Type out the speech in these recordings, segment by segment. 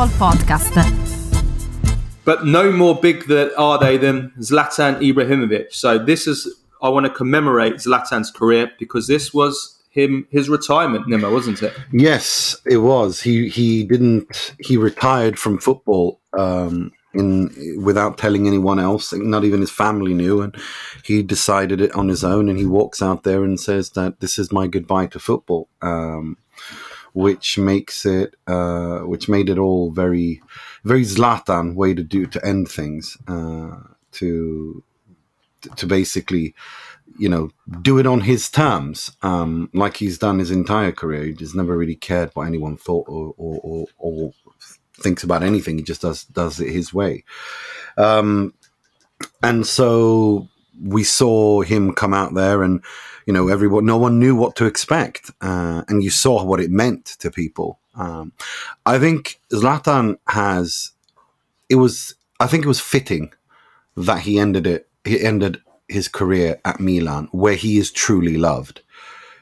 Football Podcast. But no more big that are they than Zlatan Ibrahimovic. So this is I want to commemorate Zlatan's career because this was him his retirement, Nima, wasn't it? Yes, it was. He he didn't he retired from football um, in without telling anyone else, not even his family knew, and he decided it on his own. And he walks out there and says that this is my goodbye to football, um, which makes it uh, which made it all very very Zlatan way to do to end things uh, to to basically you know, do it on his terms, um, like he's done his entire career. He's never really cared what anyone thought or, or, or, or thinks about anything. He just does does it his way. Um, and so we saw him come out there, and you know, everyone, no one knew what to expect, uh, and you saw what it meant to people. Um, I think Zlatan has. It was. I think it was fitting that he ended it. He ended his career at Milan, where he is truly loved.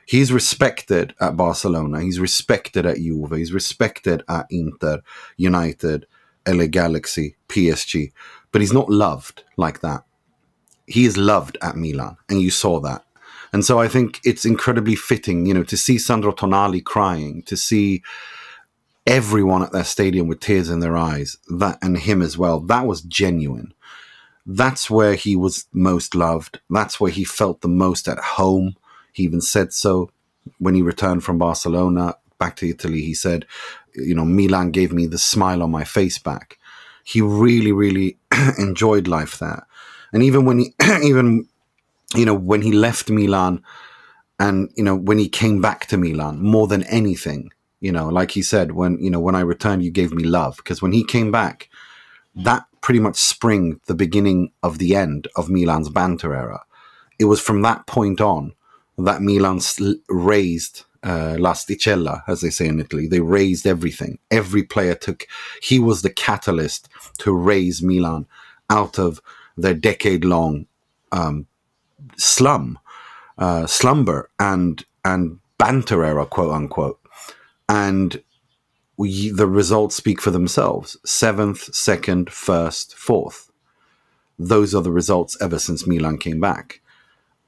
He's respected at Barcelona. He's respected at Juve. He's respected at Inter, United, LA Galaxy, PSG. But he's not loved like that. He is loved at Milan, and you saw that. And so I think it's incredibly fitting, you know, to see Sandro Tonali crying, to see everyone at their stadium with tears in their eyes, that and him as well. That was genuine that's where he was most loved. That's where he felt the most at home. He even said so when he returned from Barcelona back to Italy. He said, you know, Milan gave me the smile on my face back. He really, really enjoyed life there. And even when he, even, you know, when he left Milan and, you know, when he came back to Milan more than anything, you know, like he said, when, you know, when I returned, you gave me love. Because when he came back, that pretty much spring the beginning of the end of Milan's banter era. It was from that point on that Milan raised uh, l'asticella, as they say in Italy. They raised everything. Every player took. He was the catalyst to raise Milan out of their decade-long um, slum, uh, slumber, and and banter era, quote unquote. And we, the results speak for themselves. Seventh, second, first, fourth. Those are the results ever since Milan came back.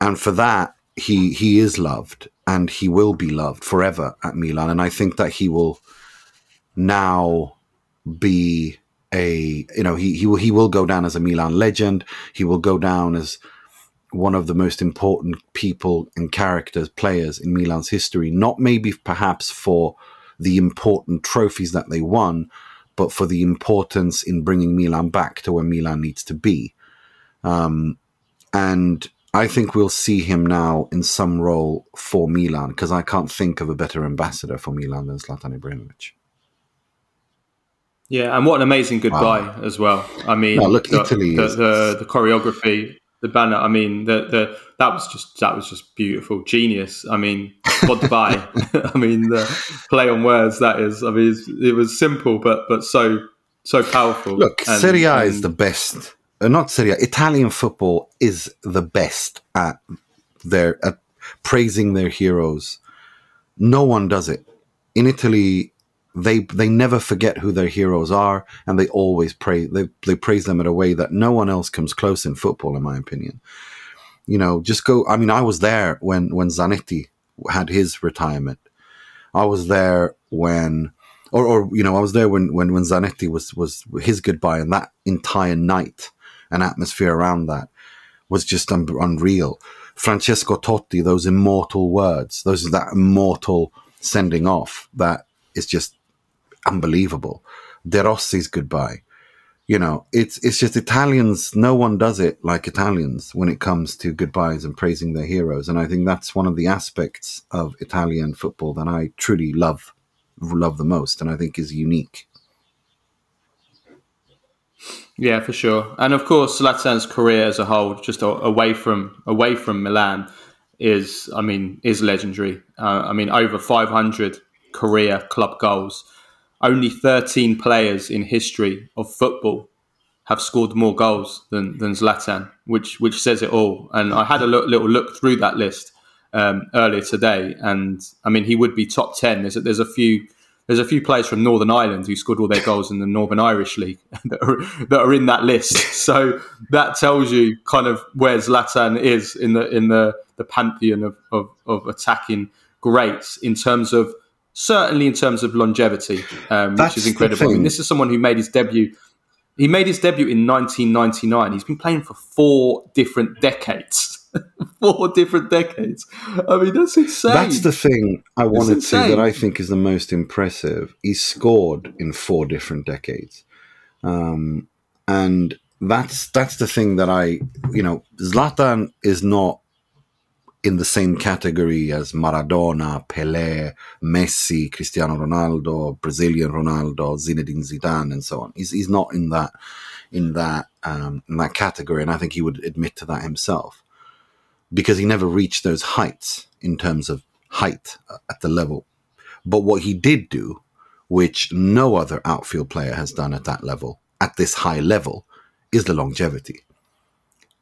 And for that, he he is loved and he will be loved forever at Milan. And I think that he will now be a you know he he will he will go down as a Milan legend. He will go down as one of the most important people and characters players in Milan's history. Not maybe perhaps for the important trophies that they won, but for the importance in bringing Milan back to where Milan needs to be. Um, and I think we'll see him now in some role for Milan because I can't think of a better ambassador for Milan than Zlatan Ibrahimovic. Yeah, and what an amazing goodbye wow. as well. I mean, no, look, the, Italy the, is, the, the choreography the banner. I mean, the the that was just that was just beautiful, genius. I mean, goodbye. I mean, the play on words that is. I mean, it was simple, but but so so powerful. Look, and, Serie A and, is the best. Uh, not Serie A. Italian football is the best at their at praising their heroes. No one does it in Italy they they never forget who their heroes are, and they always praise they they praise them in a way that no one else comes close in football, in my opinion. You know, just go. I mean, I was there when when Zanetti had his retirement. I was there when, or, or you know, I was there when when when Zanetti was was his goodbye, and that entire night and atmosphere around that was just un- unreal. Francesco Totti, those immortal words, those that immortal sending off that is just unbelievable. De Rossi's goodbye. You know, it's it's just Italians. No one does it like Italians when it comes to goodbyes and praising their heroes. And I think that's one of the aspects of Italian football that I truly love, love the most, and I think is unique. Yeah, for sure. And of course, Zlatan's career as a whole, just away from away from Milan, is I mean is legendary. Uh, I mean, over 500 career club goals only 13 players in history of football have scored more goals than, than Zlatan, which which says it all. And I had a look, little look through that list um, earlier today, and I mean he would be top 10. There's a, there's a few there's a few players from Northern Ireland who scored all their goals in the Northern Irish League that are, that are in that list. So that tells you kind of where Zlatan is in the in the, the pantheon of, of, of attacking greats in terms of certainly in terms of longevity, um, which is incredible. I mean, this is someone who made his debut. He made his debut in 1999. He's been playing for four different decades. four different decades. I mean, that's insane. That's the thing I wanted to say that I think is the most impressive. He scored in four different decades, um, and that's that's the thing that I, you know, Zlatan is not in the same category as Maradona, Pelé, Messi, Cristiano Ronaldo, Brazilian Ronaldo, Zinedine Zidane, and so on. He's he's not in that in that um, in that category, and I think he would admit to that himself because he never reached those heights in terms of height at the level. But what he did do, which no other outfield player has done at that level, at this high level, is the longevity.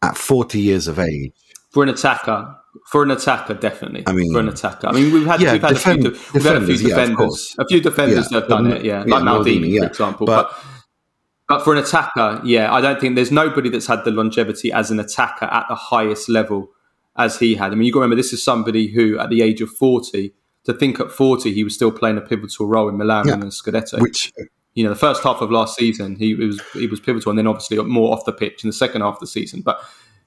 At 40 years of age. For an attacker, for an attacker, definitely. I mean, for an attacker. I mean, we've had, yeah, we've had, defend, a, few, we've had a few defenders, yeah, a few defenders yeah, that have done it, yeah, like Maldini, for example. But, but but for an attacker, yeah, I don't think there's nobody that's had the longevity as an attacker at the highest level as he had. I mean, you got to remember this is somebody who, at the age of forty, to think at forty he was still playing a pivotal role in Milan and Scudetto. Which you know, the first half of last season he was he was pivotal, and then obviously more off the pitch in the second half of the season. But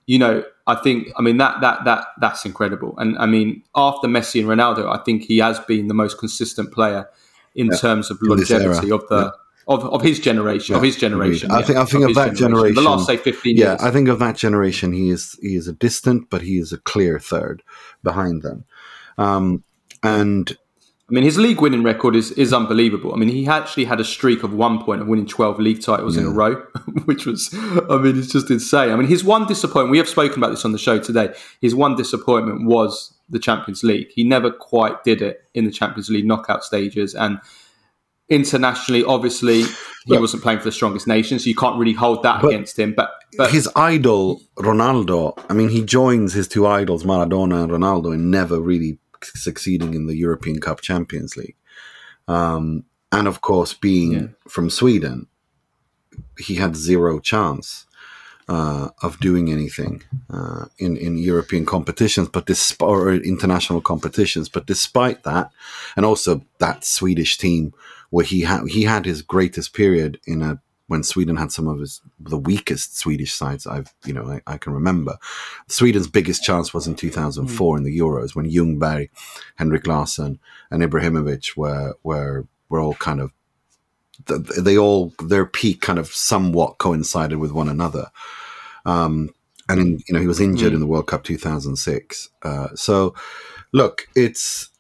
you know, I think I mean that that that that's incredible. And I mean, after Messi and Ronaldo, I think he has been the most consistent player in yeah. terms of longevity of the. Yeah of, of his generation, yeah, of his generation. I think I think of, of that generation. generation. The last say fifteen yeah, years. I think of that generation. He is he is a distant, but he is a clear third behind them. Um, and I mean, his league winning record is is unbelievable. I mean, he actually had a streak of one point of winning twelve league titles yeah. in a row, which was, I mean, it's just insane. I mean, his one disappointment. We have spoken about this on the show today. His one disappointment was the Champions League. He never quite did it in the Champions League knockout stages, and internationally, obviously, he but, wasn't playing for the strongest nation, so you can't really hold that against him. But, but his idol, Ronaldo, I mean, he joins his two idols, Maradona and Ronaldo, and never really succeeding in the European Cup Champions League. Um, and of course, being yeah. from Sweden, he had zero chance. Uh, of doing anything uh, in in European competitions, but this or international competitions. But despite that, and also that Swedish team where he had he had his greatest period in a when Sweden had some of his the weakest Swedish sides I've you know I, I can remember. Sweden's biggest chance was in 2004 mm. in the Euros when Ljungberg, Henrik Larsson, and Ibrahimovic were were were all kind of they all their peak kind of somewhat coincided with one another. Um, and you know he was injured mm. in the World Cup 2006. Uh, so look, it's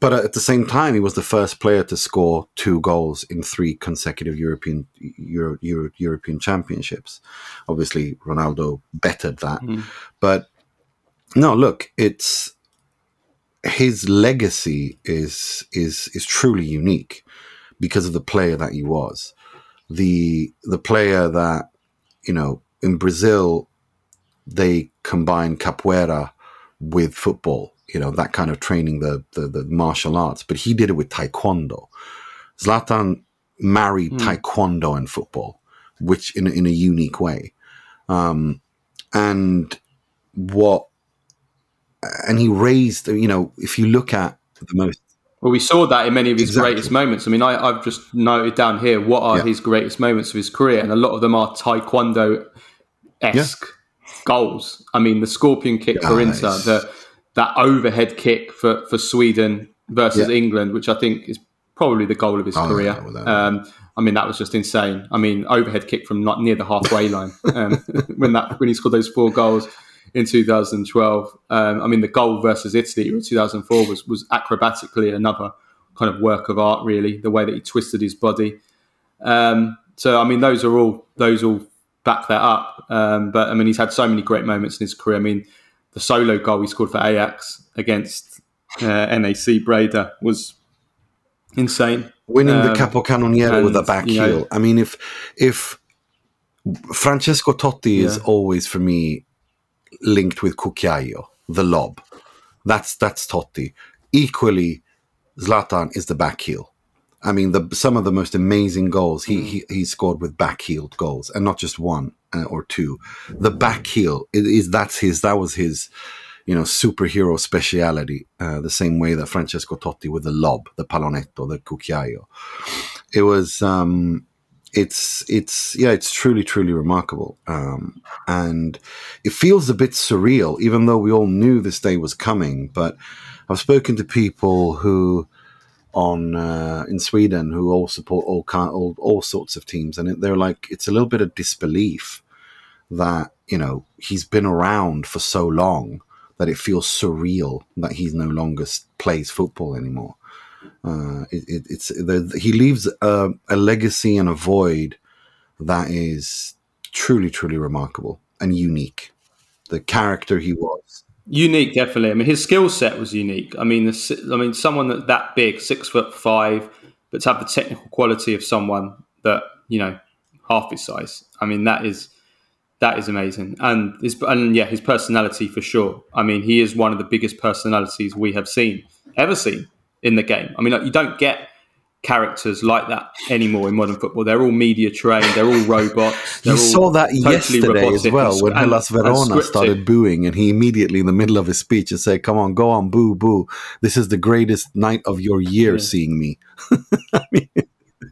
but at the same time, he was the first player to score two goals in three consecutive European Euro, Euro, European Championships. Obviously, Ronaldo bettered that, mm. but no, look, it's his legacy is is is truly unique because of the player that he was, the the player that you know in Brazil they combine capoeira with football you know that kind of training the, the, the martial arts but he did it with taekwondo zlatan married mm. taekwondo and football which in, in a unique way um, and what and he raised you know if you look at the most well, we saw that in many of his exactly. greatest moments. I mean, I, have just noted down here what are yeah. his greatest moments of his career, and a lot of them are Taekwondo esque yeah. goals. I mean, the scorpion kick for Inter, the that overhead kick for, for Sweden versus yeah. England, which I think is probably the goal of his oh, career. Yeah, um, I mean, that was just insane. I mean, overhead kick from not near the halfway line um, when that when he scored those four goals in 2012. Um, I mean, the goal versus Italy in 2004 was was acrobatically another kind of work of art, really. The way that he twisted his body. Um, so, I mean, those are all those all back that up. Um, but I mean, he's had so many great moments in his career. I mean the solo goal he scored for Ajax against uh, NAC Breda was insane. Winning um, the Capocannoniere and, with a back heel. Know, I mean, if if Francesco Totti yeah. is always for me linked with Cucchiaio, the lob. That's that's Totti. Equally, Zlatan is the back heel. I mean, the some of the most amazing goals he he, he scored with back-heeled goals, and not just one uh, or two. The back heel that's his that was his you know superhero speciality. Uh, the same way that Francesco Totti with the lob, the pallonetto, the cucchiaio. It was. Um, it's it's yeah it's truly truly remarkable um, and it feels a bit surreal even though we all knew this day was coming but i've spoken to people who on uh, in Sweden who all support all, all all sorts of teams, and they're like it's a little bit of disbelief that you know he's been around for so long that it feels surreal that he no longer plays football anymore. Uh, it, it, it's the, he leaves a, a legacy and a void that is truly truly remarkable and unique. The character he was Unique, definitely. I mean, his skill set was unique. I mean, the, I mean, someone that that big, six foot five, but to have the technical quality of someone that you know half his size. I mean, that is that is amazing, and his and yeah, his personality for sure. I mean, he is one of the biggest personalities we have seen ever seen in the game. I mean, like, you don't get characters like that anymore in modern football. They're all media trained. They're all robots. They're you saw that totally yesterday as well when Hellas Verona started booing, and he immediately, in the middle of his speech, and said, "Come on, go on, boo, boo. This is the greatest night of your year, yeah. seeing me."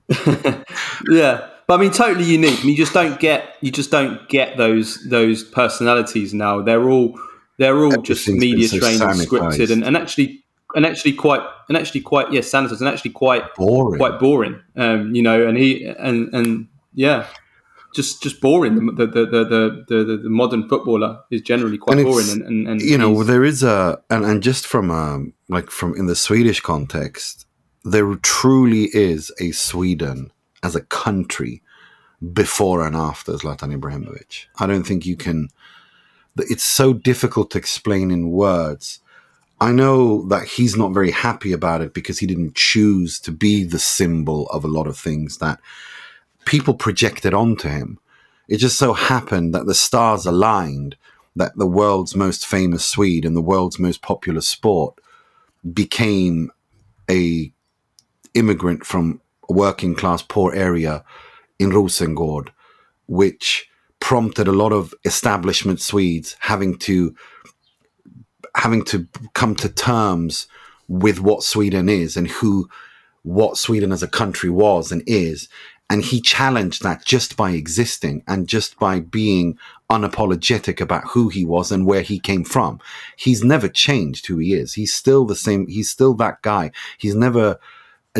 yeah. But I mean, totally unique. I mean, you just don't get you just don't get those those personalities now. They're all they're all just media trained and scripted, and, and actually and actually quite and actually quite yes, Sanders and actually quite boring, quite boring. Um, you know, and he and and yeah, just just boring. The the the the, the, the modern footballer is generally quite and boring, and, and, and you know there is a and, and just from um like from in the Swedish context, there truly is a Sweden as a country before and after Zlatan Ibrahimovic. I don't think you can. It's so difficult to explain in words I know that he's not very happy about it because he didn't choose to be the symbol of a lot of things that people projected onto him. It just so happened that the stars aligned that the world's most famous Swede and the world's most popular sport became a immigrant from working class poor area in Rosengård, which prompted a lot of establishment Swedes having to having to come to terms with what Sweden is and who what Sweden as a country was and is. And he challenged that just by existing and just by being unapologetic about who he was and where he came from. He's never changed who he is. He's still the same. He's still that guy. He's never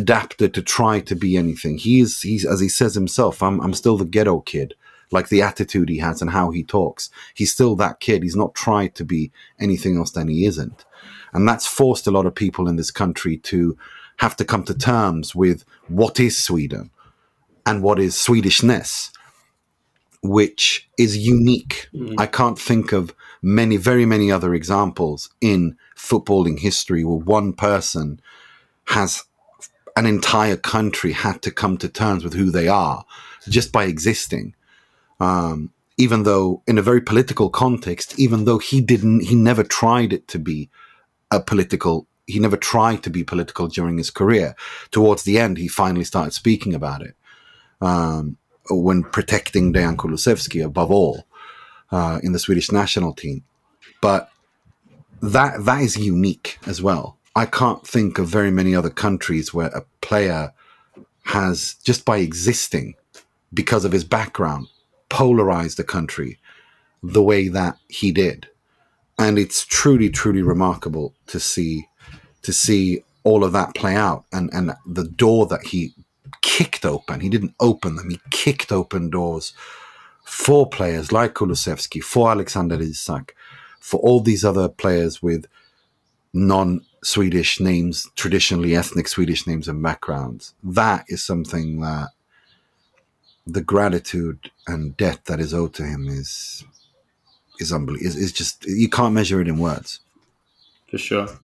adapted to try to be anything. He's, he's, as he says himself, I'm, I'm still the ghetto kid like the attitude he has and how he talks. He's still that kid. He's not tried to be anything else than he isn't. And that's forced a lot of people in this country to have to come to terms with what is Sweden and what is Swedishness, which is unique. Mm. I can't think of many, very many other examples in footballing history where one person has an entire country had to come to terms with who they are just by existing um, even though in a very political context, even though he didn't, he never tried it to be a political. He never tried to be political during his career. Towards the end, he finally started speaking about it um, when protecting Dejan Kulusevski above all uh, in the Swedish national team. But that that is unique as well. I can't think of very many other countries where a player has just by existing because of his background polarized the country the way that he did. And it's truly, truly remarkable to see to see all of that play out and, and the door that he kicked open. He didn't open them, he kicked open doors for players like Kulusevski, for Alexander Isak, for all these other players with non Swedish names, traditionally ethnic Swedish names and backgrounds. That is something that the gratitude and debt that is owed to him is is unbelievable. Is just you can't measure it in words. For sure.